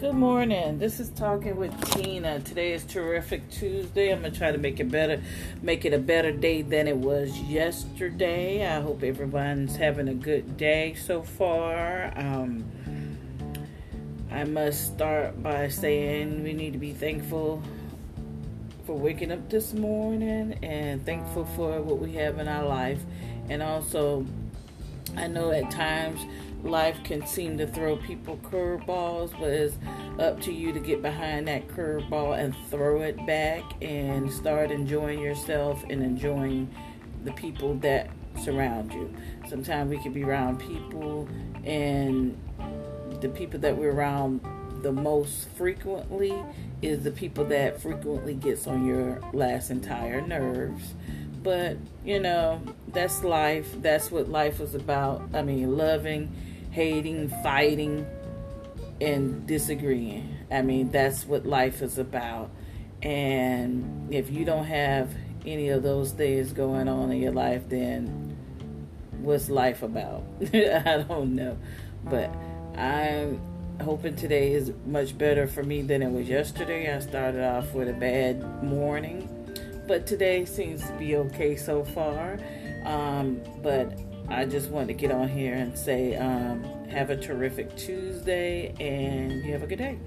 Good morning. This is talking with Tina. Today is terrific Tuesday. I'm gonna try to make it better, make it a better day than it was yesterday. I hope everyone's having a good day so far. Um, I must start by saying we need to be thankful for waking up this morning and thankful for what we have in our life, and also I know at times life can seem to throw people curveballs, but it's up to you to get behind that curveball and throw it back and start enjoying yourself and enjoying the people that surround you. Sometimes we can be around people and the people that we're around the most frequently is the people that frequently gets on your last entire nerves. But you know that's life. That's what life is about. I mean loving hating, fighting, and disagreeing. I mean, that's what life is about. And if you don't have any of those things going on in your life, then what's life about? I don't know. But I'm hoping today is much better for me than it was yesterday. I started off with a bad morning, but today seems to be okay so far. Um, but I just wanted to get on here and say, um, have a terrific Tuesday and you have a good day.